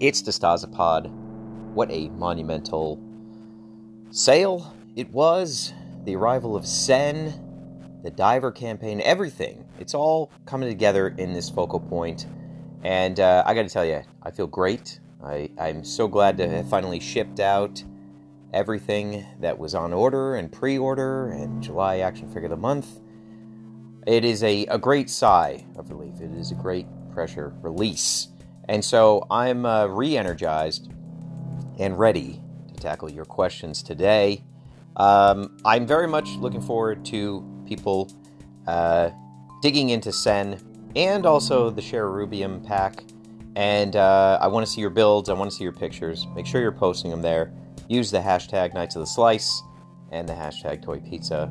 It's DeStasapod. What a monumental sale it was. The arrival of CEN, the diver campaign, everything. It's all coming together in this focal point. And uh, I got to tell you, I feel great. I, I'm so glad to have finally shipped out everything that was on order and pre order and July Action Figure of the Month. It is a, a great sigh of relief. It is a great pressure release. And so I'm uh, re energized and ready to tackle your questions today. Um, I'm very much looking forward to people uh, digging into CEN and also the Cherubium pack. And uh, I want to see your builds, I want to see your pictures. Make sure you're posting them there. Use the hashtag Knights of the Slice and the hashtag Toy Pizza.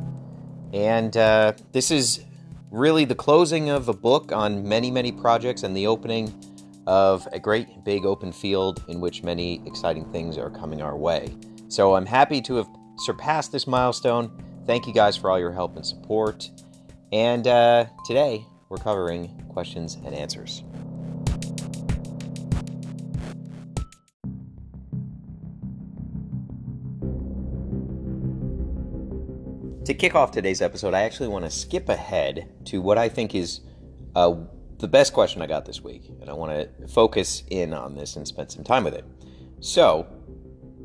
And uh, this is really the closing of a book on many, many projects and the opening of a great big open field in which many exciting things are coming our way. So I'm happy to have surpassed this milestone. Thank you guys for all your help and support. And uh, today we're covering questions and answers. To kick off today's episode, I actually want to skip ahead to what I think is uh, the best question I got this week, and I want to focus in on this and spend some time with it. So,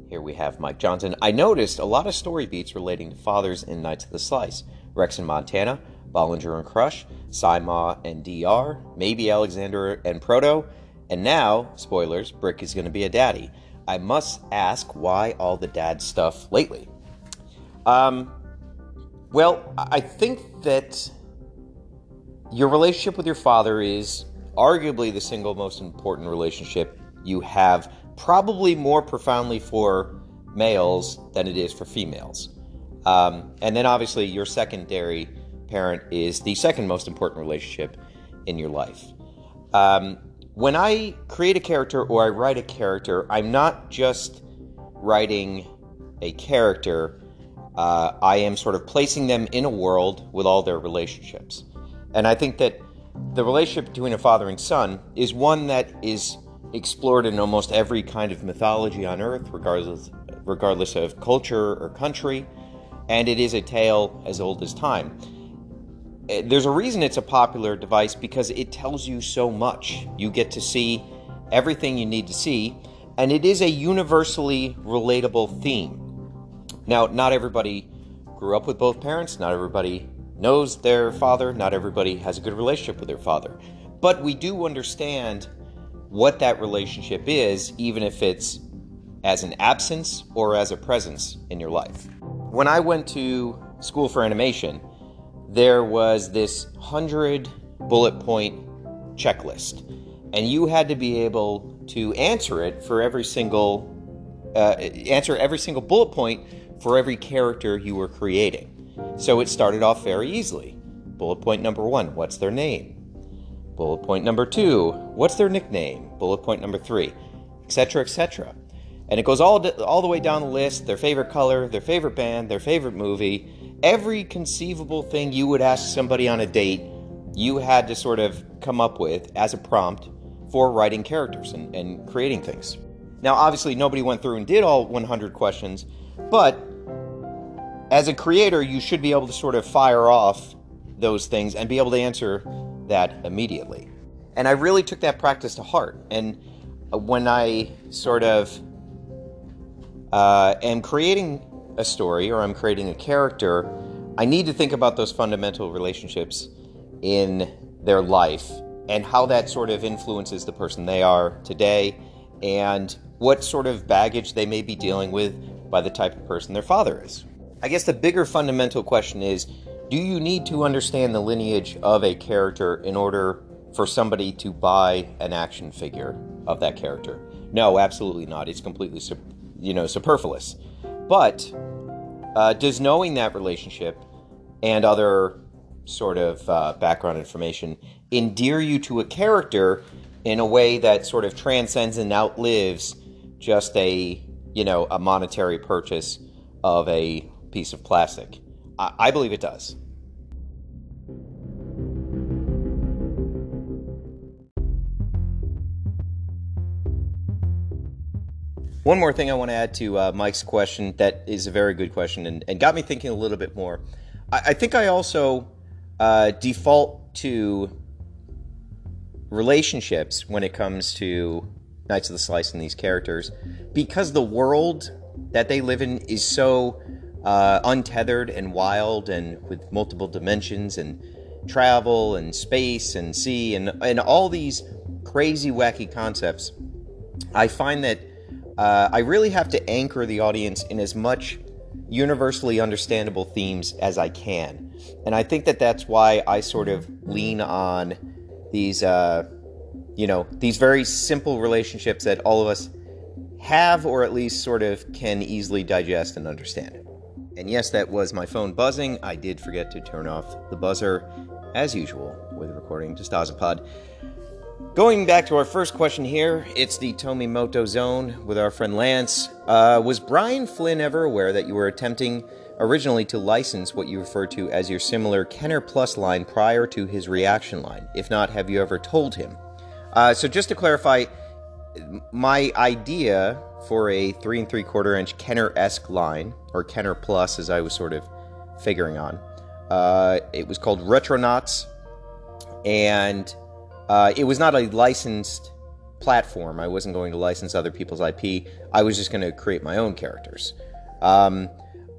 here we have Mike Johnson. I noticed a lot of story beats relating to fathers in Knights of the Slice. Rex in Montana, Bollinger and Crush, Saima and DR, maybe Alexander and Proto, and now, spoilers, Brick is going to be a daddy. I must ask why all the dad stuff lately. Um, well, I think that your relationship with your father is arguably the single most important relationship you have, probably more profoundly for males than it is for females. Um, and then obviously, your secondary parent is the second most important relationship in your life. Um, when I create a character or I write a character, I'm not just writing a character, uh, I am sort of placing them in a world with all their relationships. And I think that the relationship between a father and son is one that is explored in almost every kind of mythology on earth, regardless, regardless of culture or country, and it is a tale as old as time. Eh, there's a reason it's a popular device because it tells you so much. You get to see everything you need to see, and it is a universally relatable theme. Now, not everybody grew up with both parents, not everybody knows their father. Not everybody has a good relationship with their father. But we do understand what that relationship is, even if it's as an absence or as a presence in your life. When I went to school for animation, there was this 100 bullet point checklist, and you had to be able to answer it for every single uh, answer every single bullet point for every character you were creating. So it started off very easily. Bullet point number one what's their name? Bullet point number two what's their nickname? Bullet point number three, etc., etc. And it goes all, all the way down the list their favorite color, their favorite band, their favorite movie, every conceivable thing you would ask somebody on a date, you had to sort of come up with as a prompt for writing characters and, and creating things. Now, obviously, nobody went through and did all 100 questions, but as a creator, you should be able to sort of fire off those things and be able to answer that immediately. And I really took that practice to heart. And uh, when I sort of uh, am creating a story or I'm creating a character, I need to think about those fundamental relationships in their life and how that sort of influences the person they are today and what sort of baggage they may be dealing with by the type of person their father is. I guess the bigger fundamental question is do you need to understand the lineage of a character in order for somebody to buy an action figure of that character? No, absolutely not. It's completely, you know, superfluous. But uh, does knowing that relationship and other sort of uh, background information endear you to a character in a way that sort of transcends and outlives just a, you know, a monetary purchase of a piece of plastic? I, I believe it does. One more thing I want to add to uh, Mike's question that is a very good question and, and got me thinking a little bit more. I, I think I also uh, default to relationships when it comes to Knights of the Slice and these characters because the world that they live in is so uh, untethered and wild and with multiple dimensions and travel and space and sea and, and all these crazy, wacky concepts. I find that uh, I really have to anchor the audience in as much universally understandable themes as I can. And I think that that's why I sort of lean on these, uh, you know, these very simple relationships that all of us have or at least sort of can easily digest and understand. And yes, that was my phone buzzing. I did forget to turn off the buzzer, as usual, with recording Pod. Going back to our first question here, it's the Tomimoto Zone with our friend Lance. Uh, was Brian Flynn ever aware that you were attempting originally to license what you refer to as your similar Kenner Plus line prior to his ReAction line? If not, have you ever told him? Uh, so just to clarify, my idea for a three and three quarter inch Kenner-esque line, or Kenner Plus, as I was sort of figuring on, uh, it was called Retronauts, and uh, it was not a licensed platform. I wasn't going to license other people's IP. I was just going to create my own characters. Um,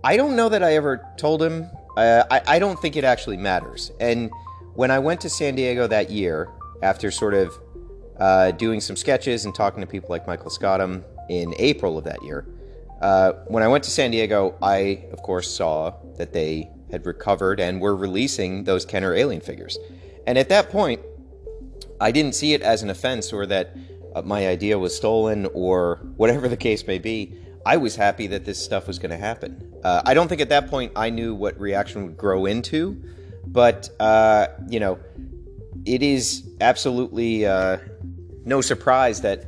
I don't know that I ever told him. Uh, I, I don't think it actually matters. And when I went to San Diego that year, after sort of uh, doing some sketches and talking to people like Michael Scottum in April of that year, uh, when I went to San Diego, I, of course, saw that they had recovered and were releasing those Kenner alien figures. And at that point, I didn't see it as an offense or that uh, my idea was stolen or whatever the case may be. I was happy that this stuff was going to happen. Uh, I don't think at that point I knew what ReAction would grow into, but uh, you know, it is absolutely uh, no surprise that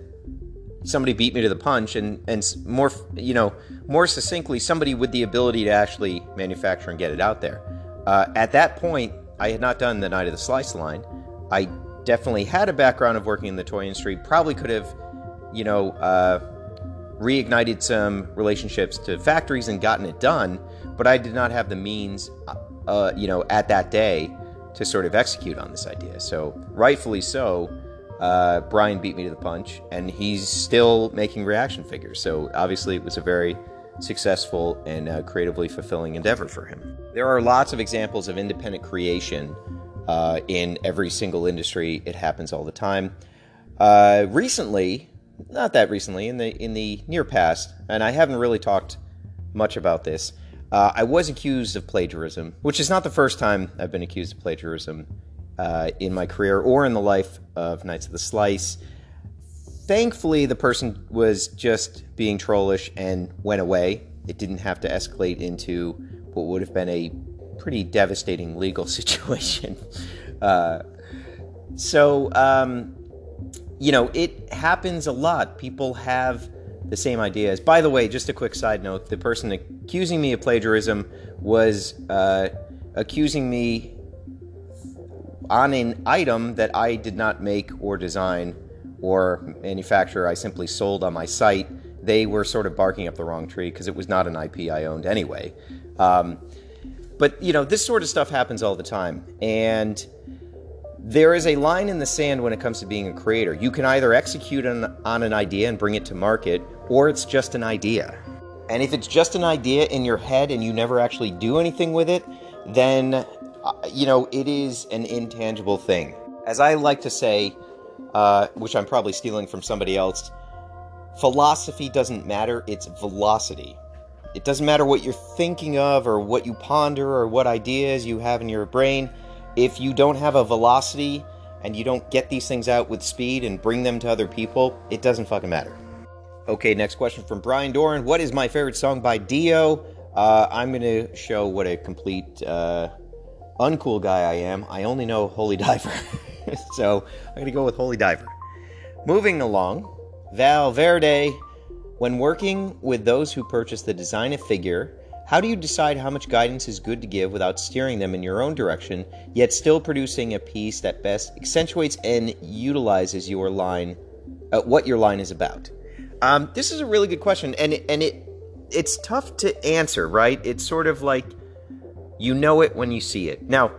somebody beat me to the punch, and and more you know more succinctly, somebody with the ability to actually manufacture and get it out there. Uh, at that point, I had not done the Knights of the Slice line. I definitely had a background of working in the toy industry. Probably could have, you know, uh, reignited some relationships to factories and gotten it done. But I did not have the means, uh, you know, at that day to sort of execute on this idea. So rightfully so, uh, Brian beat me to the punch, and he's still making ReAction figures. So obviously, it was a very successful and uh, creatively fulfilling endeavor for him. There are lots of examples of independent creation uh, in every single industry. It happens all the time. Uh, recently, not that recently, in the in the near past, and I haven't really talked much about this. Uh, I was accused of plagiarism, which is not the first time I've been accused of plagiarism uh, in my career or in the life of Knights of the Slice. Thankfully, the person was just being trollish and went away. It didn't have to escalate into what would have been a pretty devastating legal situation. Uh, so, um, you know, it happens a lot. People have the same ideas. By the way, just a quick side note the person accusing me of plagiarism was uh, accusing me on an item that I did not make or design or manufacture. I simply sold on my site. They were sort of barking up the wrong tree because it was not an IP I owned anyway. Um, but, you know, this sort of stuff happens all the time. And there is a line in the sand when it comes to being a creator. You can either execute on, on an idea and bring it to market, or it's just an idea. And if it's just an idea in your head and you never actually do anything with it, then, uh, you know, it is an intangible thing. As I like to say, uh, which I'm probably stealing from somebody else, philosophy doesn't matter, it's velocity. It doesn't matter what you're thinking of or what you ponder or what ideas you have in your brain. If you don't have a velocity and you don't get these things out with speed and bring them to other people, it doesn't fucking matter. Okay, next question from Brian Doran. What is my favorite song by Dio? Uh, I'm going to show what a complete uh, uncool guy I am. I only know Holy Diver. so I'm going to go with Holy Diver. Moving along, Valverde when working with those who purchase the design of figure, how do you decide how much guidance is good to give without steering them in your own direction, yet still producing a piece that best accentuates and utilizes your line, uh, what your line is about? Um, this is a really good question, and and it it's tough to answer, right? It's sort of like you know it when you see it. Now,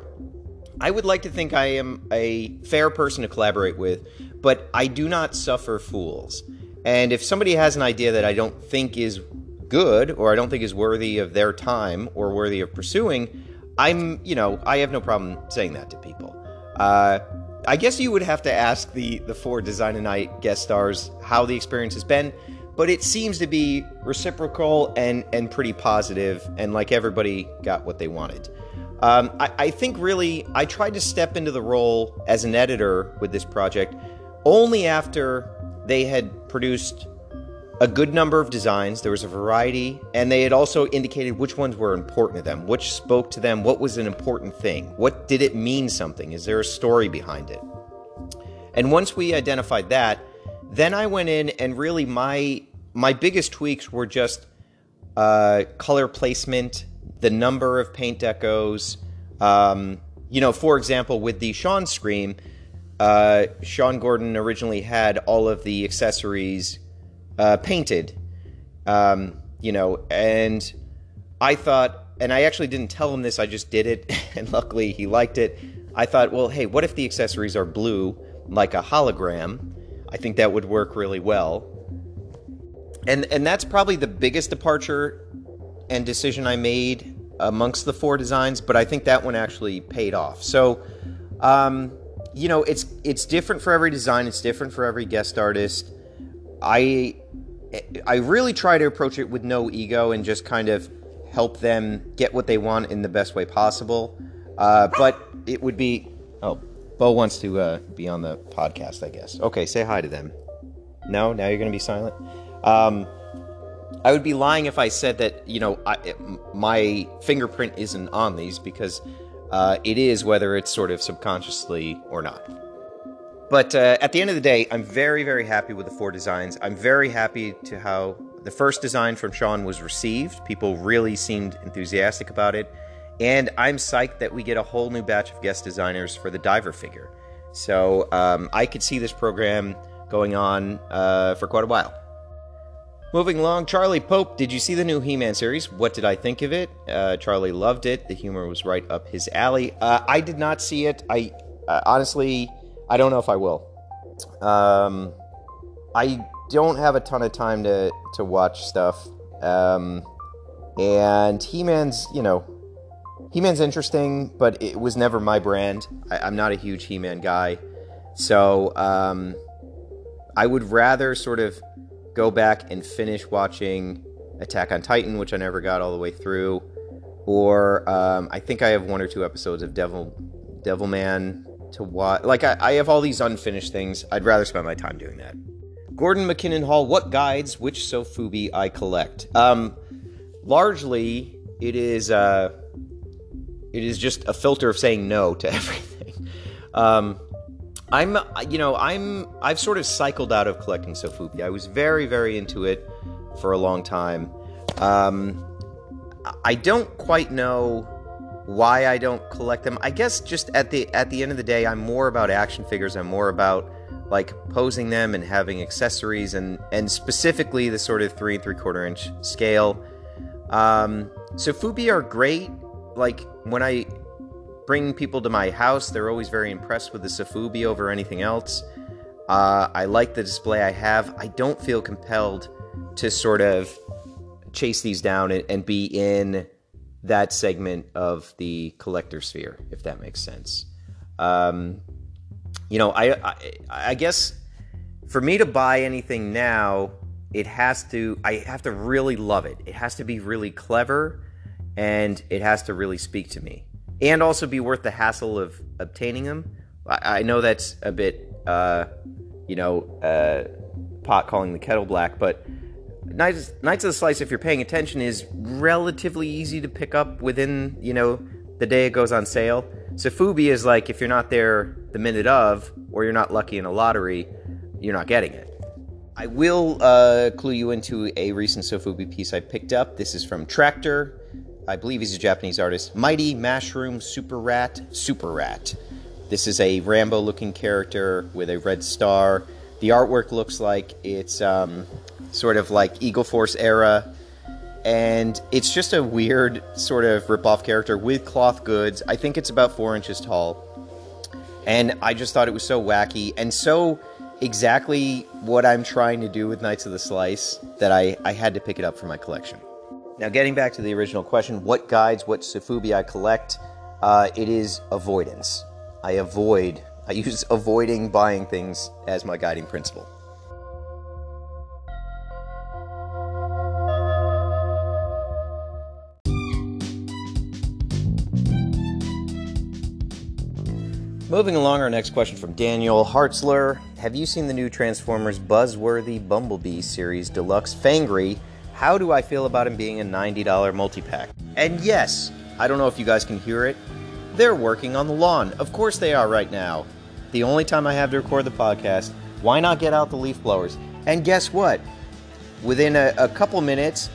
I would like to think I am a fair person to collaborate with, but I do not suffer fools. And if somebody has an idea that I don't think is good or I don't think is worthy of their time or worthy of pursuing, I'm, you know, I have no problem saying that to people. Uh, I guess you would have to ask the the four Design a Knight guest stars how the experience has been, but it seems to be reciprocal and and pretty positive, and like everybody got what they wanted. Um, I, I think really I tried to step into the role as an editor with this project only after they had produced a good number of designs. There was a variety, and they had also indicated which ones were important to them, which spoke to them, what was an important thing, what did it mean something, is there a story behind it? And once we identified that, then I went in and really my my biggest tweaks were just uh, color placement, the number of paint decos. Um, you know, for example, with the Sean Scream, uh, Sean Gordon originally had all of the accessories uh, painted, um, you know, and I thought, and I actually didn't tell him this, I just did it, and luckily he liked it. I thought, well, hey, what if the accessories are blue, like a hologram? I think that would work really well. And and that's probably the biggest departure and decision I made amongst the four designs, but I think that one actually paid off. So, um, you know, it's it's different for every design. It's different for every guest artist. I I really try to approach it with no ego and just kind of help them get what they want in the best way possible. Uh, but it would be oh, Bo wants to uh, be on the podcast, I guess. Okay, say hi to them. No, now you're going to be silent. Um, I would be lying if I said that you know I, my fingerprint isn't on these because uh, it is, whether it's sort of subconsciously or not. But uh, at the end of the day, I'm very, very happy with the four designs. I'm very happy to how the first design from Sean was received. People really seemed enthusiastic about it. And I'm psyched that we get a whole new batch of guest designers for the diver figure. So um, I could see this program going on uh, for quite a while. Moving along, Charlie Pope, did you see the new He Man series? What did I think of it? Uh, Charlie loved it. The humor was right up his alley. Uh, I did not see it. I uh, honestly I don't know if I will. Um, I don't have a ton of time to to watch stuff. Um, and He Man's, you know, He Man's interesting, but it was never my brand. I, am not a huge He Man guy, so um, I would rather sort of go back and finish watching Attack on Titan, which I never got all the way through, or um, I think I have one or two episodes of Devil Devilman to watch. Like, I, I have all these unfinished things. I'd rather spend my time doing that. Gordon McKinnon Hall, what guides which Sofubi I collect? Um, largely, it is uh, it is just a filter of saying no to everything. Um, I'm, you know, I'm, I've sort of cycled out of collecting Sofubi. I was very, very into it for a long time. Um, I don't quite know why I don't collect them. I guess just at the at the end of the day, I'm more about action figures. I'm more about like posing them and having accessories and and specifically the sort of three and three quarter inch scale. Um, Sofubi are great. Like when I bring people to my house, they're always very impressed with the Sofubi over anything else. Uh, I like the display I have. I don't feel compelled to sort of chase these down and, and be in that segment of the collector sphere, if that makes sense. Um, you know, I, I, I guess for me to buy anything now, it has to I have to really love it. It has to be really clever, and it has to really speak to me, and also be worth the hassle of obtaining them. I, I know that's a bit, uh, you know, uh, pot calling the kettle black, but Knights, Knights of the Slice, if you're paying attention, is relatively easy to pick up within, you know, the day it goes on sale. Sofubi is like if you're not there the minute of, or you're not lucky in a lottery, you're not getting it. I will uh, clue you into a recent Sofubi piece I picked up. This is from Tractor. I believe he's a Japanese artist. Mighty Mushroom Super Rat. Super Rat. This is a Rambo looking character with a red star. The artwork looks like it's um, sort of like Eagle Force era. And it's just a weird sort of rip-off character with cloth goods. I think it's about four inches tall. And I just thought it was so wacky and so exactly what I'm trying to do with Knights of the Slice that I, I had to pick it up for my collection. Now, getting back to the original question what guides, what Sofubi I collect? Uh, it is avoidance. I avoid, I use avoiding buying things as my guiding principle. Moving along, our next question from Daniel Hartzler. Have you seen the new Transformers Buzzworthy Bumblebee series deluxe Fangry? How do I feel about him being a $90 multi pack? And yes, I don't know if you guys can hear it. They're working on the lawn. Of course they are right now. The only time I have to record the podcast, why not get out the leaf blowers? And guess what? Within a, a couple minutes,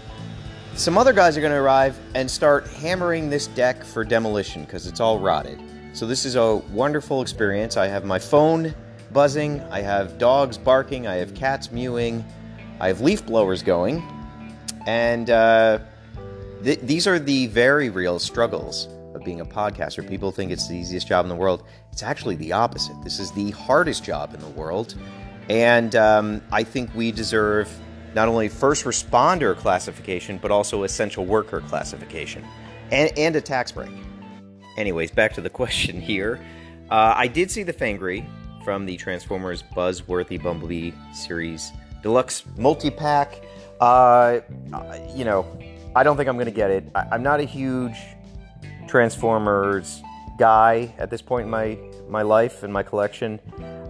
some other guys are going to arrive and start hammering this deck for demolition because it's all rotted. So this is a wonderful experience. I have my phone buzzing, I have dogs barking, I have cats mewing, I have leaf blowers going, and uh, th- these are the very real struggles of being a podcaster. People think it's the easiest job in the world. It's actually the opposite. This is the hardest job in the world, and um, I think we deserve not only first responder classification, but also essential worker classification, and, and a tax break. Anyways, back to the question here. Uh, I did see the Fangry from the Transformers Buzzworthy Bumblebee series deluxe multi pack. Uh, you know, I don't think I'm going to get it. I- I'm not a huge Transformers guy at this point in my my life and my collection.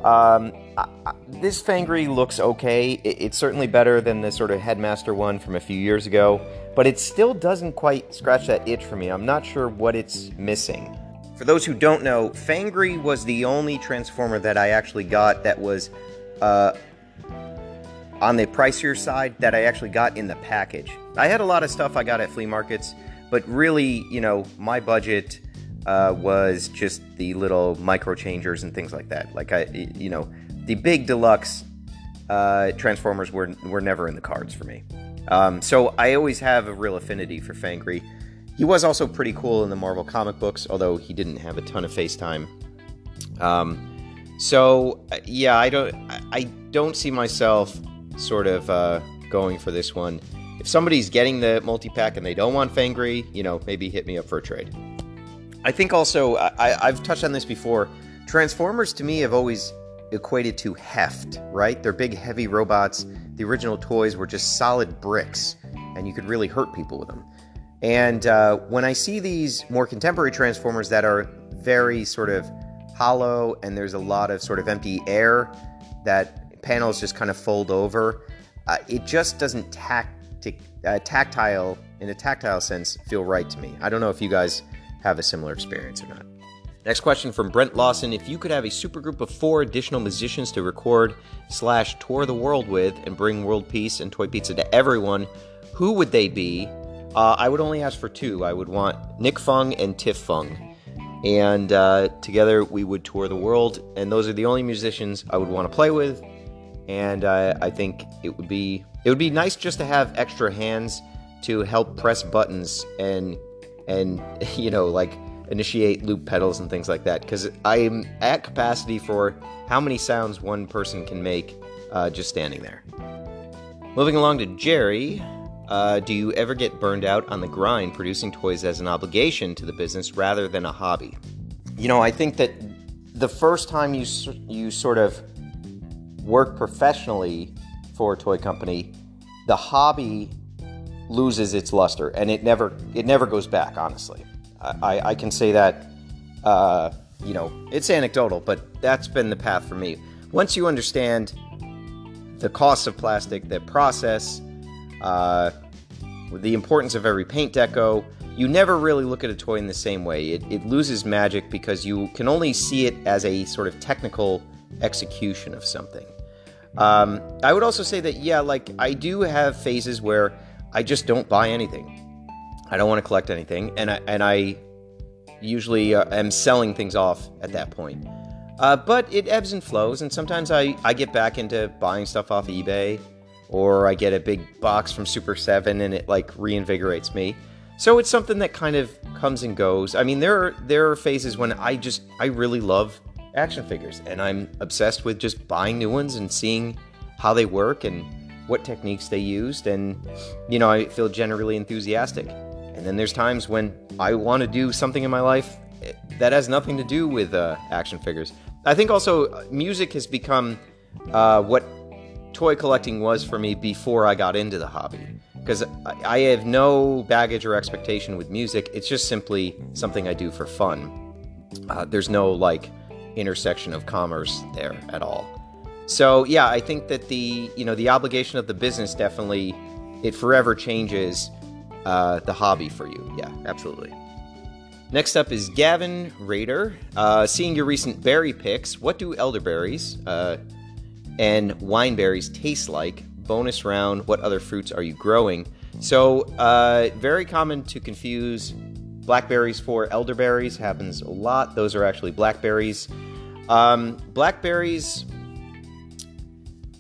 Um, I, I, this Fangry looks okay. It, it's certainly better than the sort of Headmaster one from a few years ago, but it still doesn't quite scratch that itch for me. I'm not sure what it's missing. For those who don't know, Fangry was the only Transformer that I actually got that was uh, on the pricier side that I actually got in the package. I had a lot of stuff I got at flea markets, but really, you know, my budget uh, was just the little micro changers and things like that. Like I, you know, the big deluxe uh, Transformers were were never in the cards for me. Um, so I always have a real affinity for Fangry. He was also pretty cool in the Marvel comic books, although he didn't have a ton of FaceTime. Um, so uh, yeah, I don't, I don't see myself sort of uh, going for this one. If somebody's getting the multi pack and they don't want Fangry, you know, maybe hit me up for a trade. I think also I, I've touched on this before. Transformers to me have always equated to heft, right? They're big, heavy robots. The original toys were just solid bricks, and you could really hurt people with them. And uh, when I see these more contemporary Transformers that are very sort of hollow and there's a lot of sort of empty air that panels just kind of fold over, uh, it just doesn't tactic, uh, tactile, in a tactile sense, feel right to me. I don't know if you guys have a similar experience or not. Next question from Brent Lawson. If you could have a supergroup of four additional musicians to record slash tour the world with and bring world peace and toy pizza to everyone, who would they be? Uh, I would only ask for two. I would want Nick Fung and Tiff Fung. And uh, together we would tour the world. And those are the only musicians I would want to play with. And uh, I think it would be it would be nice just to have extra hands to help press buttons and and you know like initiate loop pedals and things like that. Because i'm at capacity for how many sounds one person can make uh, just standing there. Moving along to jerry uh, do you ever get burned out on the grind producing toys as an obligation to the business rather than a hobby? You know i think that the first time you you sort of work professionally for a toy company the hobby loses its luster and it never it never goes back honestly. I, I can say that uh, you know it's anecdotal but that's been the path for me. Once you understand the cost of plastic the process uh, the importance of every paint deco you never really look at a toy in the same way. It, it loses magic because you can only see it as a sort of technical execution of something um, i would also say that yeah like i do have phases where I just don't buy anything. I don't want to collect anything, and I and I usually uh, am selling things off at that point. Uh, but it ebbs and flows, and sometimes I, I get back into buying stuff off eBay. or I get a big box from Super 7 and it like reinvigorates me. So it's something that kind of comes and goes. I mean, there are there are phases when I just I really love action figures and I'm obsessed with just buying new ones and seeing how they work and what techniques they used and you know, I feel generally enthusiastic. And then there's times when I want to do something in my life that has nothing to do with uh, action figures. I think also uh, music has become uh, what toy collecting was for me before I got into the hobby. Because I have no baggage or expectation with music. It's just simply something I do for fun. Uh, there's no like intersection of commerce there at all. So yeah, I think that the you know the obligation of the business definitely it forever changes uh, the hobby for you. Yeah, absolutely. Next up is Gavin Raider. Uh, seeing your recent berry picks, what do elderberries uh, and wineberries taste like? Bonus round, what other fruits are you growing? So, uh, very common to confuse blackberries for elderberries. Happens a lot. Those are actually blackberries. Um, blackberries.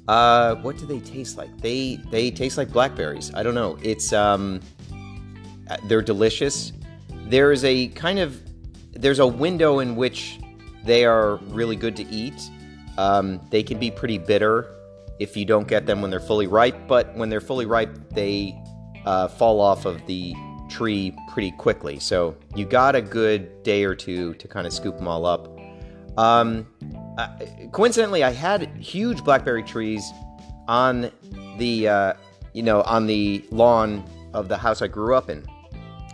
Uh, what do they taste like? They they taste like blackberries. I don't know. It's um, they're delicious. There is a kind of there's a window in which they are really good to eat. Um, they can be pretty bitter if you don't get them when they're fully ripe, but when they're fully ripe, they uh, fall off of the tree pretty quickly. So you got a good day or two to kind of scoop them all up. Um, coincidentally, I had huge blackberry trees on the uh, you know on the lawn of the house I grew up in.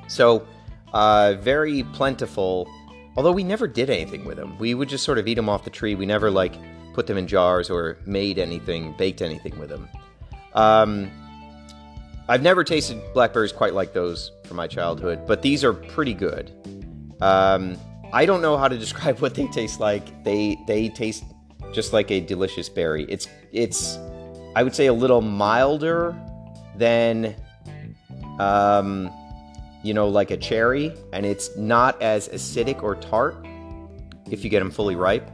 So uh, very plentiful. Although we never did anything with them, we would just sort of eat them off the tree. We never like put them in jars or made anything, baked anything with them. Um, I've never tasted blackberries quite like those from my childhood, but these are pretty good. Um, I don't know how to describe what they taste like. They they taste just like a delicious berry. It's it's I would say a little milder than um, you know, like a cherry, and it's not as acidic or tart if you get them fully ripe.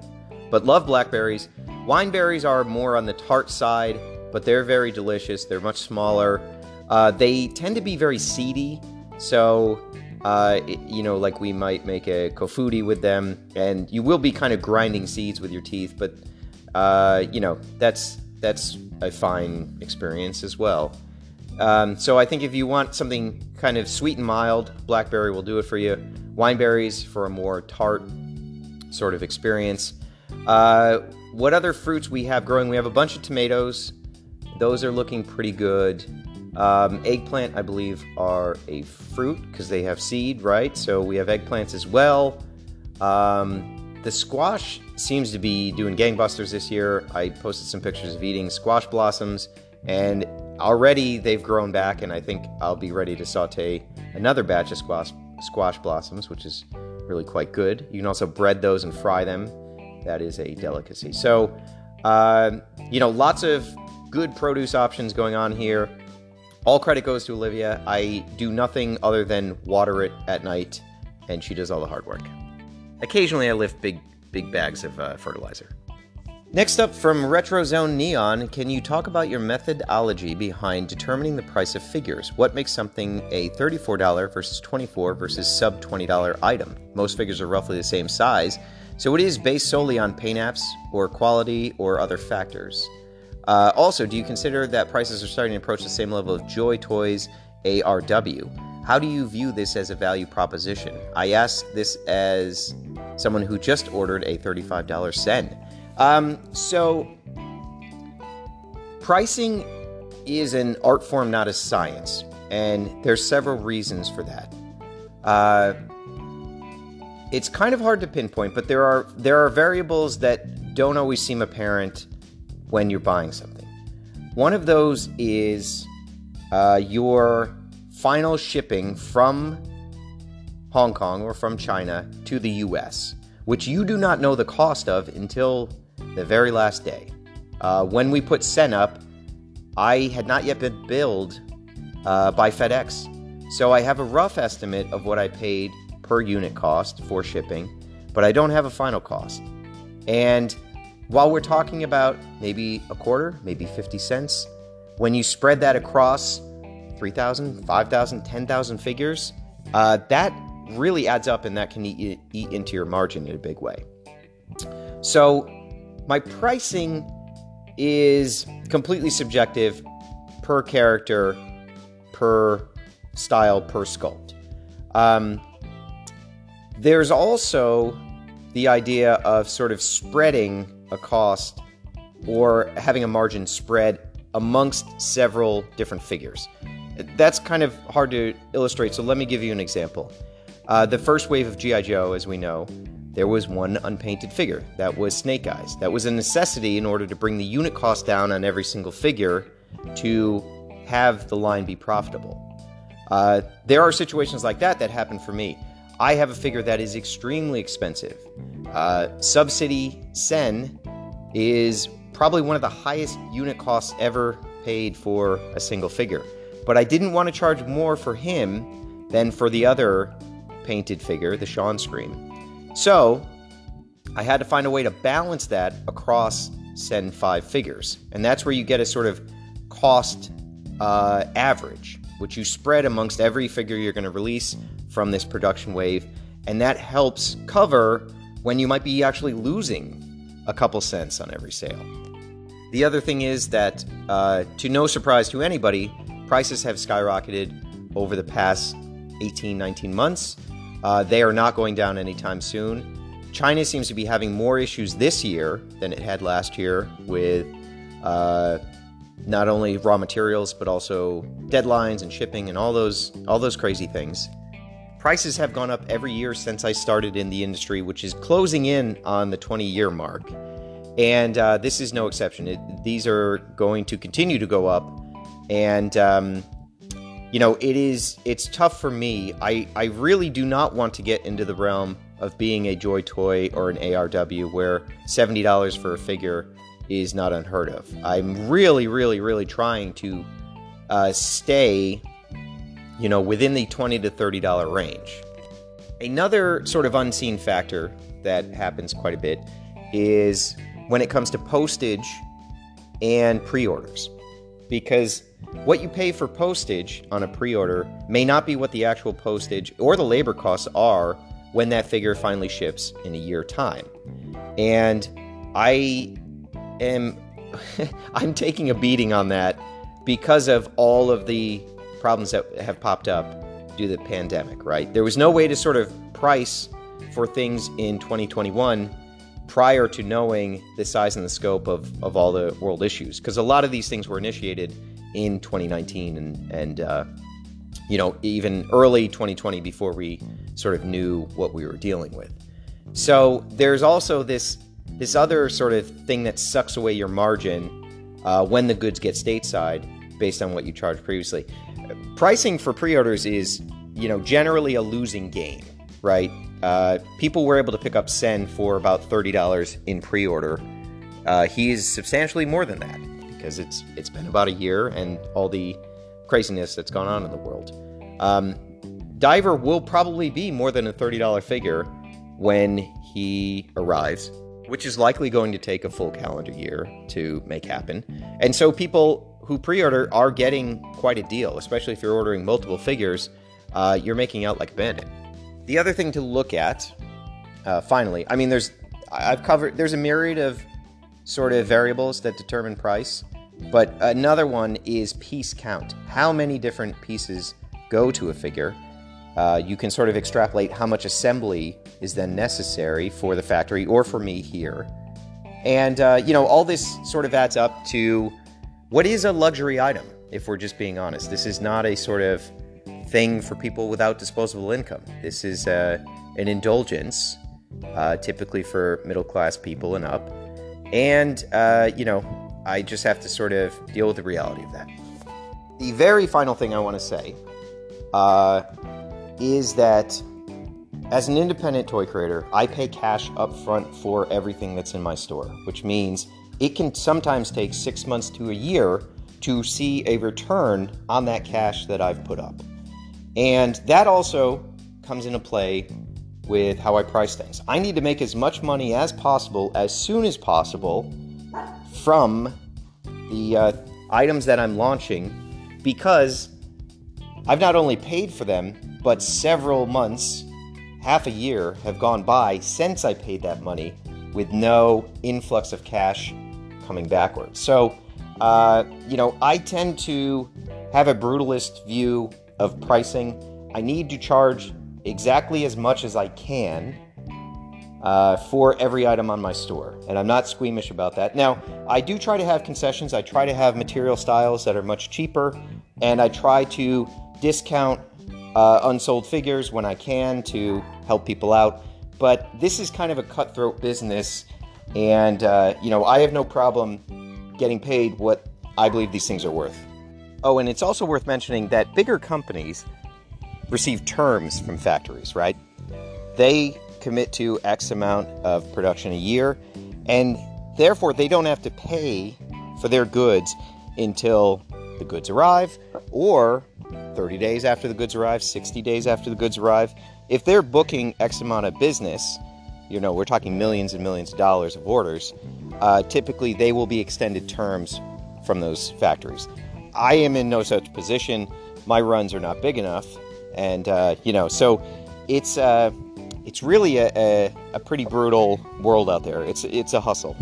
But love blackberries. Wineberries are more on the tart side, but they're very delicious. They're much smaller. Uh, they tend to be very seedy, so uh, it, you know, like we might make a clafoutis with them, and you will be kind of grinding seeds with your teeth, but uh, you know that's that's a fine experience as well. Um, so I think if you want something kind of sweet and mild, blackberry will do it for you. Wineberries for a more tart sort of experience. Uh, what other fruits we have growing? We have a bunch of tomatoes. Those are looking pretty good. Um, eggplant, I believe, are a fruit because they have seed, right? So we have eggplants as well. Um, the squash seems to be doing gangbusters this year. I posted some pictures of eating squash blossoms, and already they've grown back, and I think I'll be ready to saute another batch of squash squash blossoms, which is really quite good. You can also bread those and fry them. That is a delicacy. So, uh, you know, lots of good produce options going on here. All credit goes to Olivia. I do nothing other than water it at night, and she does all the hard work. Occasionally, I lift big, big bags of uh, fertilizer. Next up from RetroZone Neon, can you talk about your methodology behind determining the price of figures? What makes something a $34 versus 24 versus sub $20 item? Most figures are roughly the same size, so it is based solely on paint apps or quality or other factors. Uh, also, do you consider that prices are starting to approach the same level of Joy Toys ARW? How do you view this as a value proposition? I ask this as someone who just ordered a $35 CEN. Um, so, pricing is an art form, not a science, and there's several reasons for that. Uh, it's kind of hard to pinpoint, but there are there are variables that don't always seem apparent when you're buying something. One of those is uh, your final shipping from Hong Kong or from China to the U.S., which you do not know the cost of until the very last day. Uh, when we put CEN up, I had not yet been billed uh, by FedEx. So I have a rough estimate of what I paid per unit cost for shipping, but I don't have a final cost. And while we're talking about maybe a quarter, maybe 50 cents, when you spread that across 3,000, 5,000, 10,000 figures, uh, that really adds up and that can eat, eat into your margin in a big way. So, my pricing is completely subjective per character, per style, per sculpt. Um, there's also the idea of sort of spreading a cost or having a margin spread amongst several different figures. That's kind of hard to illustrate, so let me give you an example. Uh, the first wave of G.I. Joe, as we know, there was one unpainted figure. That was Snake Eyes. That was a necessity in order to bring the unit cost down on every single figure to have the line be profitable. Uh, there are situations like that that happen for me. I have a figure that is extremely expensive. Uh, Subcity CEN is probably one of the highest unit costs ever paid for a single figure. But I didn't want to charge more for him than for the other painted figure, the Shawn Scream. So I had to find a way to balance that across Sen 5 figures. And that's where you get a sort of cost uh, average, which you spread amongst every figure you're going to release from this production wave. And that helps cover when you might be actually losing a couple cents on every sale. The other thing is that, uh, to no surprise to anybody, prices have skyrocketed over the past 18, 19 months. Uh, they are not going down anytime soon. China seems to be having more issues this year than it had last year with uh, not only raw materials but also deadlines and shipping and all those all those crazy things. Prices have gone up every year since I started in the industry, which is closing in on the 20 year mark. And uh, this is no exception. It, these are going to continue to go up. And, um, you know, it is, it's tough for me. I, I really do not want to get into the realm of being a Joy Toy or an ARW where $70 for a figure is not unheard of. I'm really, really, really trying to uh, stay you know, within the 20 to $30 range. Another sort of unseen factor that happens quite a bit is when it comes to postage and pre orders. Because what you pay for postage on a pre order may not be what the actual postage or the labor costs are when that figure finally ships in a year time. And I am I'm taking a beating on that because of all of the problems that have popped up due to the pandemic, right? There was no way to sort of price for things in 2021 prior to knowing the size and the scope of, of all the world issues. Because a lot of these things were initiated in 2019 and, and uh, you know, even early 2020 before we sort of knew what we were dealing with. So there's also this this other sort of thing that sucks away your margin uh, when the goods get stateside based on what you charged previously pricing for pre-orders is, you know, generally a losing game, right? Uh, people were able to pick up CEN for about thirty dollars in pre-order. Uh, he is substantially more than that because it's it's been about a year and all the craziness that's gone on in the world. Um, Diver will probably be more than a thirty dollar figure when he arrives, which is likely going to take a full calendar year to make happen. And so people who pre-order are getting quite a deal, especially if you're ordering multiple figures. Uh, you're making out like a bandit. The other thing to look at, uh, finally, I mean, there's I've covered there's a myriad of sort of variables that determine price, but another one is piece count. How many different pieces go to a figure? Uh, you can sort of extrapolate how much assembly is then necessary for the factory or for me here. And, uh, you know, all this sort of adds up to what is a luxury item, if we're just being honest? This is not a sort of thing for people without disposable income. This is uh, an indulgence, uh, typically for middle class people and up. And, uh, you know, I just have to sort of deal with the reality of that. The very final thing I want to say uh, is that as an independent toy creator, I pay cash up front for everything that's in my store, which means it can sometimes take six months to a year to see a return on that cash that I've put up. And that also comes into play with how I price things. I need to make as much money as possible as soon as possible from the uh, items that I'm launching because I've not only paid for them, but several months, half a year have gone by since I paid that money with no influx of cash coming backwards. So, uh, you know, I tend to have a brutalist view of pricing. I need to charge exactly as much as I can uh, for every item on my store. And I'm not squeamish about that. Now, I do try to have concessions. I try to have material styles that are much cheaper, and I try to discount uh, unsold figures when I can to help people out. But this is kind of a cutthroat business, and uh, you know I have no problem getting paid what I believe these things are worth. Oh, and it's also worth mentioning that bigger companies receive terms from factories, right? They commit to X amount of production a year, and therefore they don't have to pay for their goods until the goods arrive or 30 days after the goods arrive, 60 days after the goods arrive. If they're booking X amount of business, you know, we're talking millions and millions of dollars of orders, uh, typically they will be extended terms from those factories. I am in no such position. My runs are not big enough. And, uh, you know, so it's, uh, it's really a, a, a pretty brutal world out there. It's, it's a hustle.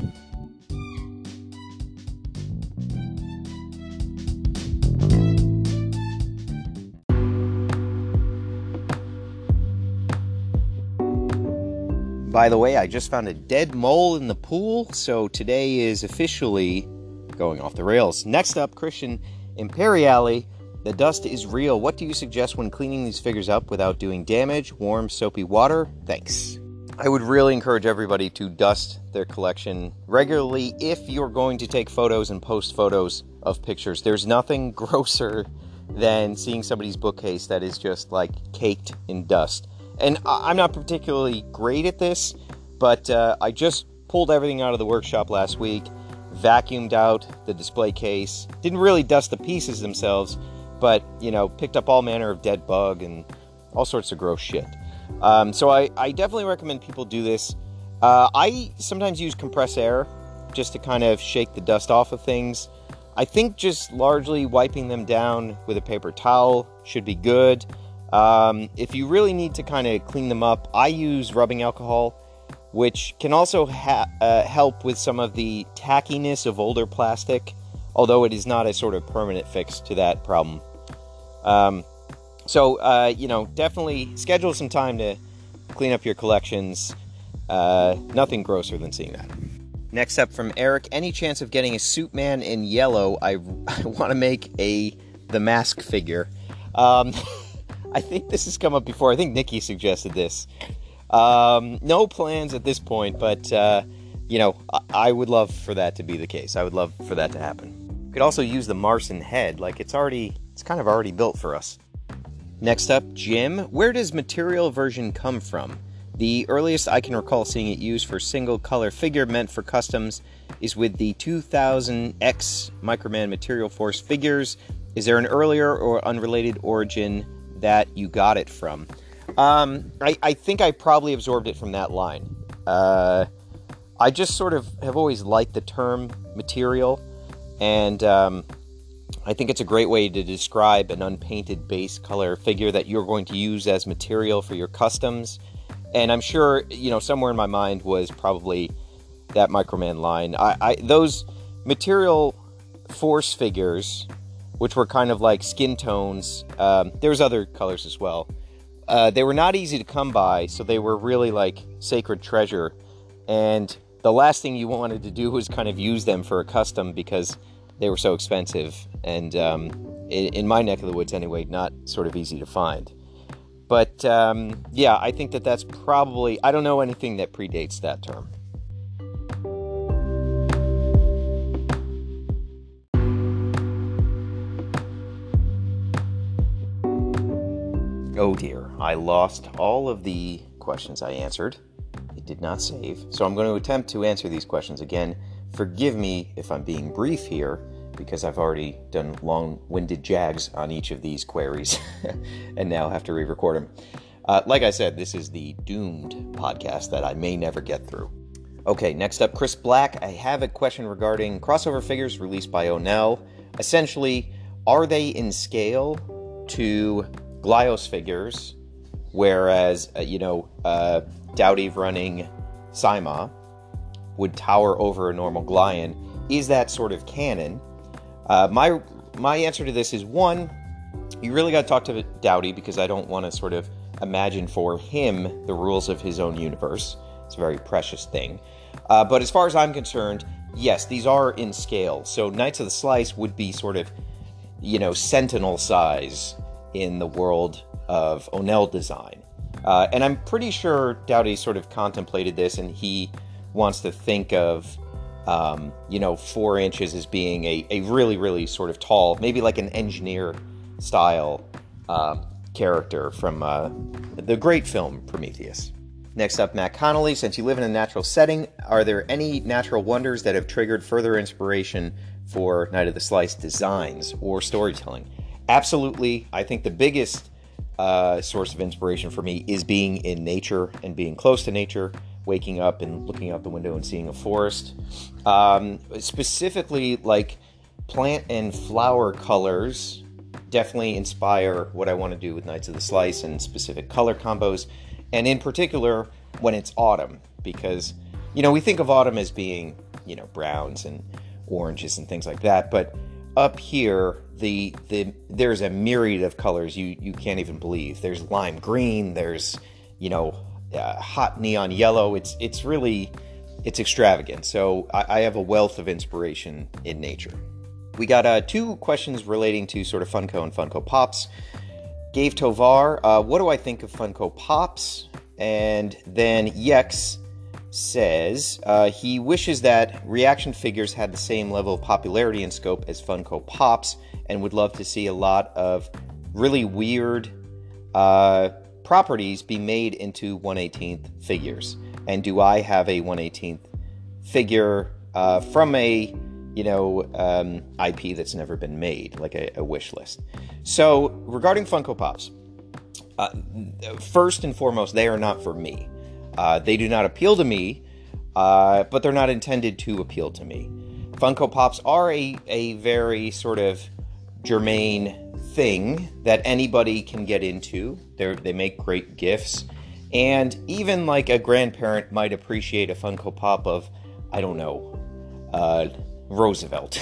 By the way, I just found a dead mole in the pool, so today is officially going off the rails. Next up, Christian Imperiale. The dust is real. What do you suggest when cleaning these figures up without doing damage? Warm, soapy water? Thanks. I would really encourage everybody to dust their collection regularly if you're going to take photos and post photos of pictures. There's nothing grosser than seeing somebody's bookcase that is just like caked in dust. And I'm not particularly great at this, but uh, I just pulled everything out of the workshop last week, vacuumed out the display case, didn't really dust the pieces themselves, but you know, picked up all manner of dead bug and all sorts of gross shit. Um, so I, I, definitely recommend people do this. Uh, I sometimes use compressed air just to kind of shake the dust off of things. I think just largely wiping them down with a paper towel should be good. Um, if you really need to kind of clean them up, I use rubbing alcohol, which can also ha- uh, help with some of the tackiness of older plastic, although it is not a sort of permanent fix to that problem. Um, so, uh, you know, definitely schedule some time to clean up your collections. Uh, nothing grosser than seeing that. Next up from Eric, any chance of getting a suit man in yellow? I, I want to make a the mask figure. Um, I think this has come up before. I think Nikki suggested this. Um, no plans at this point, but uh, you know, I-, I would love for that to be the case. I would love for that to happen. Could also use the Marson head, like it's already, it's kind of already built for us. Next up, Jim. Where does material version come from? The earliest I can recall seeing it used for single color figure meant for customs is with the 2000X Microman Material Force figures. Is there an earlier or unrelated origin that you got it from. Um, I, I, think I probably absorbed it from that line. Uh, I just sort of have always liked the term material, and um, I think it's a great way to describe an unpainted base color figure that you're going to use as material for your customs. And I'm sure, you know, somewhere in my mind was probably that Microman line. I, I those material force figures which were kind of like skin tones. Um, there was other colors as well. Uh, they were not easy to come by, so they were really like sacred treasure. And the last thing you wanted to do was kind of use them for a custom because they were so expensive. And um, in, in, my neck of the woods, anyway, not sort of easy to find. But um, yeah, I think that that's probably, I don't know anything that predates that term. Oh dear, I lost all of the questions I answered. It did not save. So I'm going to attempt to answer these questions again. Forgive me if I'm being brief here, because I've already done long winded jags on each of these queries and now have to re record them. Uh, like I said, this is the doomed podcast that I may never get through. Okay, next up, Chris Black. I have a question regarding crossover figures released by Onell. Essentially, are they in scale to Glyos figures, whereas, uh, you know, uh, Doughty running Saima would tower over a normal Glyon? Is that sort of canon? Uh, my my answer to this is one, you really got to talk to Doughty because I don't want to sort of imagine for him the rules of his own universe. It's a very precious thing. Uh, but as far as I'm concerned, yes, these are in scale. So Knights of the Slice would be sort of, you know, sentinel size in the world of Onell design. Uh, and I'm pretty sure Doughty sort of contemplated this and he wants to think of, um, you know, four inches as being a, a really, really sort of tall, maybe like an engineer style uh, character from uh, the great film Prometheus. Next up, Matt Connolly. Since you live in a natural setting, are there any natural wonders that have triggered further inspiration for Knight of the Slice designs or storytelling? Absolutely. I think the biggest uh, source of inspiration for me is being in nature and being close to nature, waking up and looking out the window and seeing a forest. Um, specifically, like plant and flower colors definitely inspire what I want to do with Knights of the Slice and specific color combos, and in particular when it's autumn, because you know we think of autumn as being you know browns and oranges and things like that, but up here the the there's a myriad of colors you you can't even believe. There's lime green, there's you know uh, hot neon yellow. It's it's really it's extravagant. So I, I have a wealth of inspiration in nature. We got uh, two questions relating to sort of Funko and Funko Pops. Gave Tovar, uh, what do I think of Funko Pops? And then Yex says uh, he wishes that ReAction figures had the same level of popularity and scope as Funko Pops and would love to see a lot of really weird uh, properties be made into 118th figures. And do I have a 118th figure uh, from a you know, um, IP that's never been made, like a, a wish list. So, regarding Funko Pops, uh, first and foremost, they are not for me. Uh, they do not appeal to me, uh, but they're not intended to appeal to me. Funko Pops are a, a very sort of germane thing that anybody can get into. They they make great gifts, and even like a grandparent might appreciate a Funko Pop of, I don't know, uh, Roosevelt.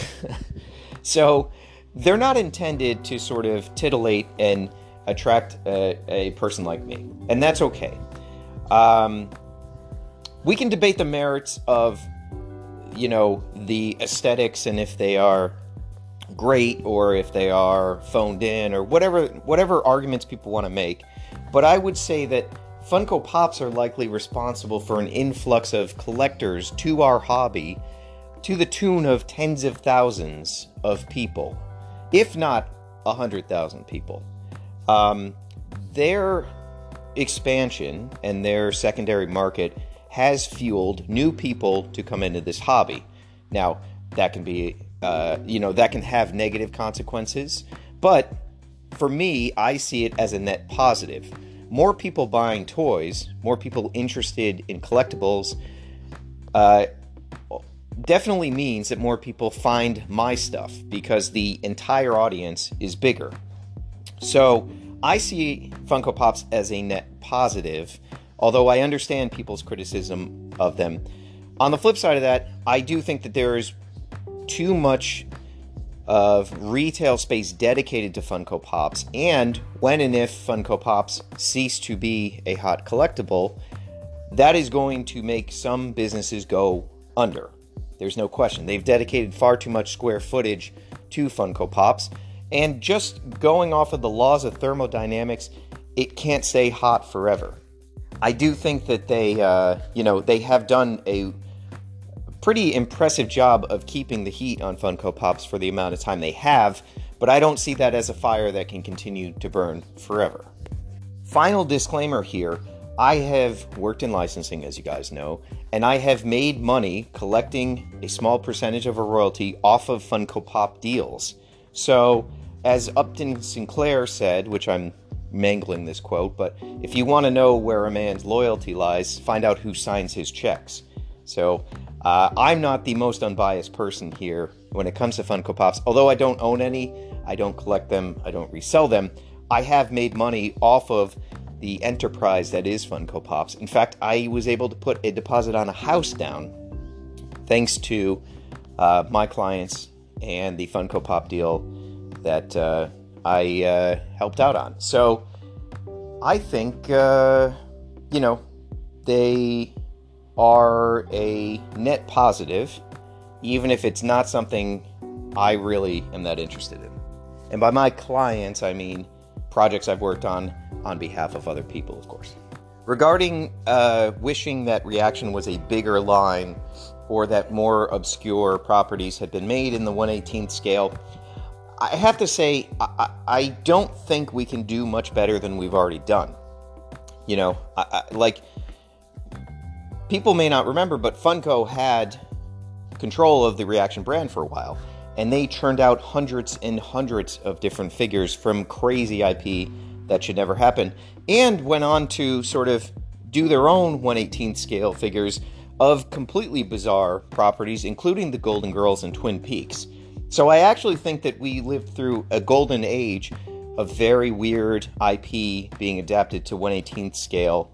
so they're not intended to sort of titillate and attract a, a person like me, and that's okay. Um, we can debate the merits of, you know, the aesthetics and if they are great or if they are phoned in or whatever whatever arguments people want to make. But I would say that Funko Pops are likely responsible for an influx of collectors to our hobby to the tune of tens of thousands of people, if not a hundred thousand people. Um, their expansion and their secondary market has fueled new people to come into this hobby. Now, that can be, uh, you know, that can have negative consequences, but for me, I see it as a net positive. More people buying toys, more people interested in collectibles, uh, definitely means that more people find my stuff because the entire audience is bigger. So I see Funko Pops as a net positive, although I understand people's criticism of them. On the flip side of that, I do think that there is too much of retail space dedicated to Funko Pops, and when and if Funko Pops cease to be a hot collectible, that is going to make some businesses go under. There's no question. They've dedicated far too much square footage to Funko Pops. And just going off of the laws of thermodynamics, it can't stay hot forever. I do think that they, uh, you know, they have done a pretty impressive job of keeping the heat on Funko Pops for the amount of time they have, but I don't see that as a fire that can continue to burn forever. Final disclaimer here I have worked in licensing, as you guys know, and I have made money collecting a small percentage of a royalty off of Funko Pop deals. So, as Upton Sinclair said, which I'm mangling this quote, but if you want to know where a man's loyalty lies, find out who signs his checks. So, Uh, I'm not the most unbiased person here when it comes to Funko Pops. Although I don't own any, I don't collect them, I don't resell them. I have made money off of the enterprise that is Funko Pops. In fact, I was able to put a deposit on a house down thanks to uh, my clients and the Funko Pop deal that uh, I uh, helped out on. So I think, uh, you know, they are a net positive, even if it's not something I really am that interested in. And by my clients, I mean projects I've worked on on behalf of other people, of course. Regarding uh, wishing that ReAction was a bigger line or that more obscure properties had been made in the 118th scale, I have to say, I, I don't think we can do much better than we've already done. You know, I, I, like, people may not remember, but Funko had control of the ReAction brand for a while, and they churned out hundreds and hundreds of different figures from crazy IP that should never happen, and went on to sort of do their own 118th scale figures of completely bizarre properties, including the Golden Girls and Twin Peaks. So I actually think that we lived through a golden age of very weird IP being adapted to 118th scale.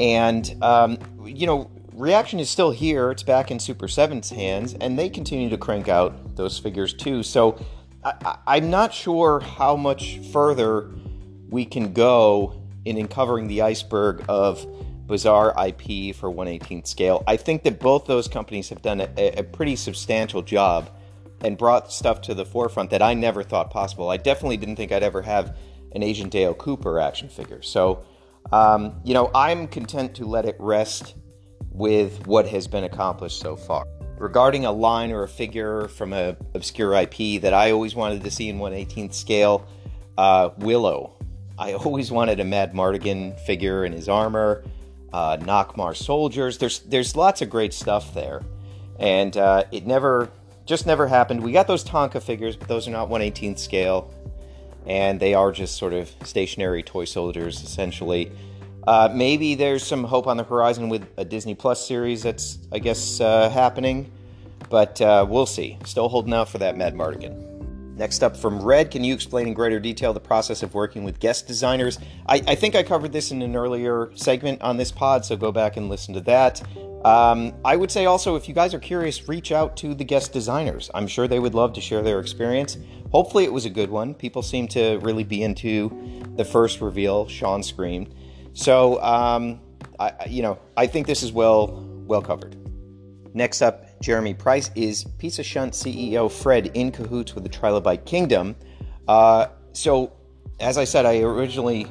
And, um, you know, ReAction is still here. It's back in Super 7's hands, and they continue to crank out those figures too. So I, am not sure how much further we can go in uncovering the iceberg of bizarre IP for 118th scale. I think that both those companies have done a, a pretty substantial job and brought stuff to the forefront that I never thought possible. I definitely didn't think I'd ever have an Agent Dale Cooper action figure. So, um, you know, I'm content to let it rest with what has been accomplished so far. Regarding a line or a figure from a obscure IP that I always wanted to see in 118th scale, uh, Willow. I always wanted a Madmartigan figure in his armor uh, soldiers. There's there's lots of great stuff there, and uh, it never just never happened. We got those Tonka figures, but those are not 118th scale, and they are just sort of stationary toy soldiers essentially. Uh, maybe there's some hope on the horizon with a Disney Plus series that's I guess uh, happening, but uh, we'll see. Still holding out for that Madmartigan. Next up from Red, can you explain in greater detail the process of working with guest designers? I, I think I covered this in an earlier segment on this pod, so go back and listen to that. Um, I would say also, if you guys are curious, reach out to the guest designers. I'm sure they would love to share their experience. Hopefully, it was a good one. People seem to really be into the first reveal. Sean screamed. So, um, I, you know, I think this is well well covered. Next up, Jeremy Price is Pizza Shunt CEO Fred in cahoots with the Trilobite Kingdom. Uh, so, as I said, I originally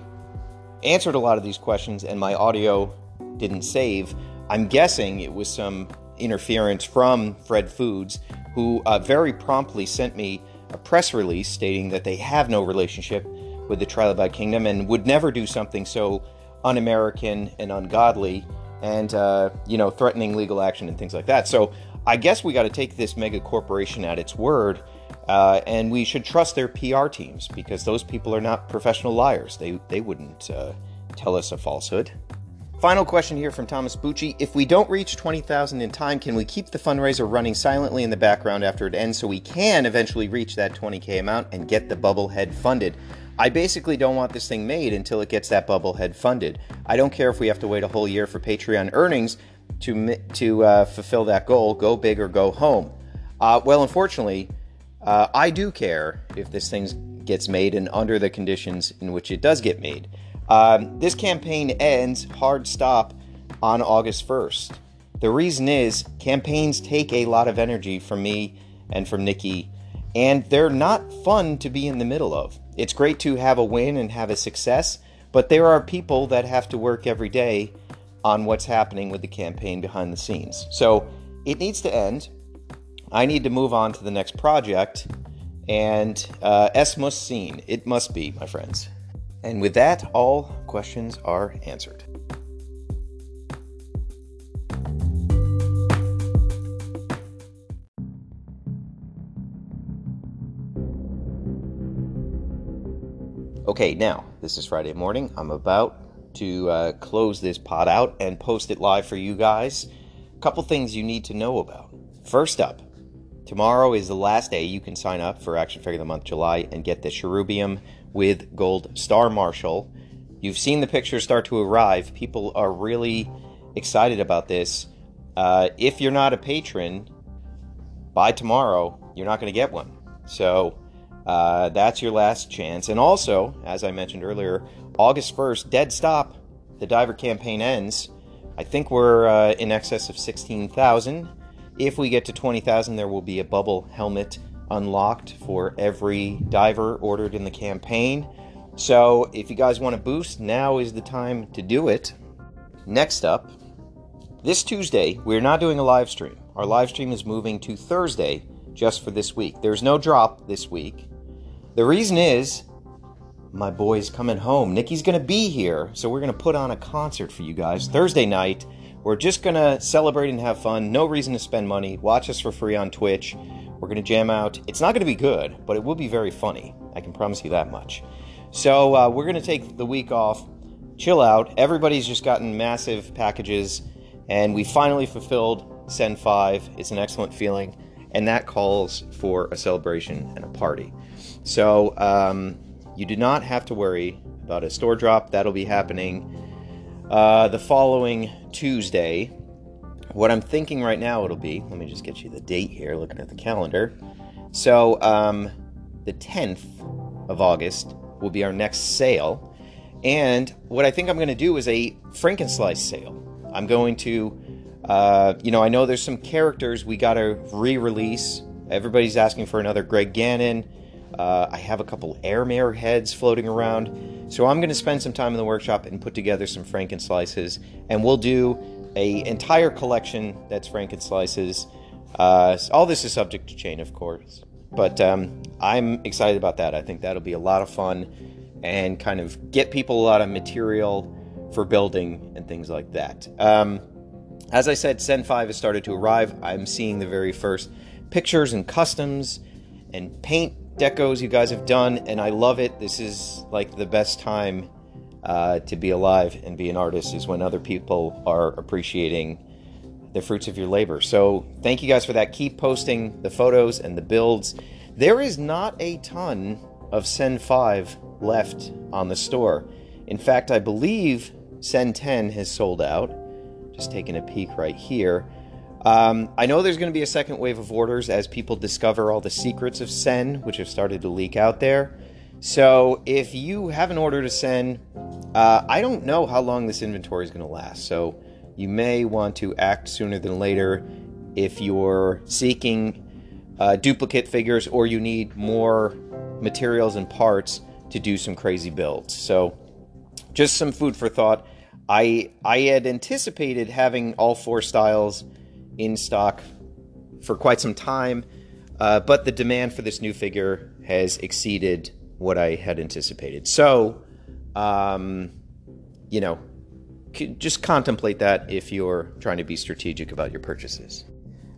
answered a lot of these questions and my audio didn't save. I'm guessing it was some interference from Fred Foods, who uh, very promptly sent me a press release stating that they have no relationship with the Trilobite Kingdom and would never do something so un American and ungodly and uh, you know threatening legal action and things like that. So I guess we got to take this mega corporation at its word, uh, and we should trust their PR teams because those people are not professional liars. They they wouldn't uh, tell us a falsehood. Final question here from Thomas Bucci. If we don't reach 20,000 in time, can we keep the fundraiser running silently in the background after it ends so we can eventually reach that 20K amount and get the bubblehead funded? I basically don't want this thing made until it gets that bubblehead funded. I don't care if we have to wait a whole year for Patreon earnings to to uh, fulfill that goal. Go big or go home. Uh, well, unfortunately, uh, I do care if this thing gets made and under the conditions in which it does get made. Um, this campaign ends hard stop on August 1st. The reason is campaigns take a lot of energy from me and from Nikki, and they're not fun to be in the middle of. It's great to have a win and have a success, but there are people that have to work every day on what's happening with the campaign behind the scenes. So it needs to end. I need to move on to the next project, and uh, S must seen. It must be, my friends. And with that, all questions are answered. Okay, now, this is Friday morning. I'm about to uh, close this pod out and post it live for you guys. A couple things you need to know about. First up, tomorrow is the last day you can sign up for Action Figure of the Month July and get the Cherubium with Gold Star Marshal. You've seen the pictures start to arrive. People are really excited about this. Uh, if you're not a patron, by tomorrow, you're not going to get one. So uh, that's your last chance. And also, as I mentioned earlier, August 1st, dead stop. The diver campaign ends. I think we're uh, in excess of 16,000. If we get to 20,000, there will be a bubble helmet unlocked for every diver ordered in the campaign. So if you guys want to boost, now is the time to do it. Next up, this Tuesday, we're not doing a live stream. Our live stream is moving to Thursday just for this week. There's no drop this week. The reason is my boy's coming home. Nikki's going to be here, so we're going to put on a concert for you guys Thursday night. We're just going to celebrate and have fun. No reason to spend money. Watch us for free on Twitch. We're going to jam out. It's not going to be good, but it will be very funny. I can promise you that much. So uh, we're going to take the week off, chill out. Everybody's just gotten massive packages, and we finally fulfilled CEN 5. It's an excellent feeling, and that calls for a celebration and a party. So um, you do not have to worry about a store drop. That'll be happening uh, the following Tuesday. What I'm thinking right now it'll be, let me just get you the date here, looking at the calendar. So, um, the 10th of August will be our next sale. And what I think I'm going to do is a Frankenslice sale. I'm going to, uh, you know, I know there's some characters we got to re release. Everybody's asking for another Greg Gannon. Uh, I have a couple Airmare heads floating around. So I'm going to spend some time in the workshop and put together some Frankenslices, and we'll do a entire collection that's Frankenslices. Uh, all this is subject to chain, of course, but um, I'm excited about that. I think that'll be a lot of fun and kind of get people a lot of material for building and things like that. Um, as I said, CEN 5 has started to arrive. I'm seeing the very first pictures and customs and paint decos you guys have done, and I love it. This is like the best time uh, to be alive and be an artist is when other people are appreciating the fruits of your labor. So thank you guys for that. Keep posting the photos and the builds. There is not a ton of CEN 5 left on the store. In fact, I believe CEN 10 has sold out. Just taking a peek right here. Um, I know there's going to be a second wave of orders as people discover all the secrets of CEN, which have started to leak out there. So if you have an order to send, uh, I don't know how long this inventory is going to last. So you may want to act sooner than later if you're seeking uh, duplicate figures or you need more materials and parts to do some crazy builds. So just some food for thought. I I had anticipated having all four styles in stock for quite some time, uh, but the demand for this new figure has exceeded what I had anticipated. So, um, you know, just contemplate that if you're trying to be strategic about your purchases.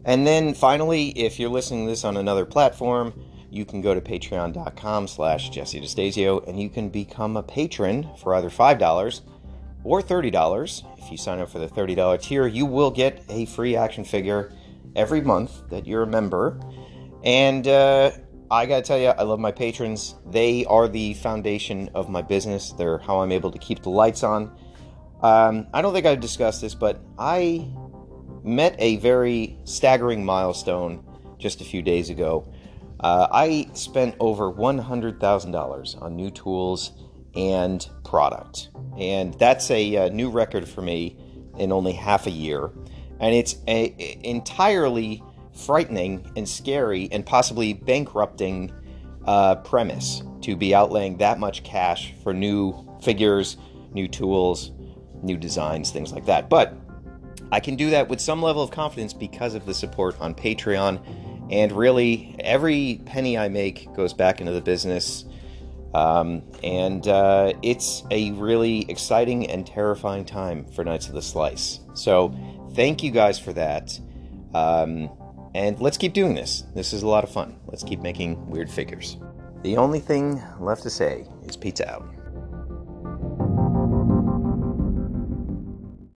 And then finally, if you're listening to this on another platform, you can go to patreon.com slash jessedestasio and you can become a patron for either $5 or $30. If you sign up for the $30 tier, you will get a free action figure every month that you're a member. And uh, I gotta tell you, I love my patrons. They are the foundation of my business, they're how I'm able to keep the lights on. Um, I don't think I've discussed this, but I met a very staggering milestone just a few days ago. Uh, I spent over $100,000 on new tools and product. And that's a, a, uh, new record for me in only half a year. And it's a, a, entirely frightening and scary and possibly bankrupting uh, premise to be outlaying that much cash for new figures, new tools, new designs, things like that. But I can do that with some level of confidence because of the support on Patreon. And really, every penny I make goes back into the business um, and uh, it's a really exciting and terrifying time for Knights of the Slice. So thank you guys for that. Um, and let's keep doing this. This is a lot of fun. Let's keep making weird figures. The only thing left to say is pizza out.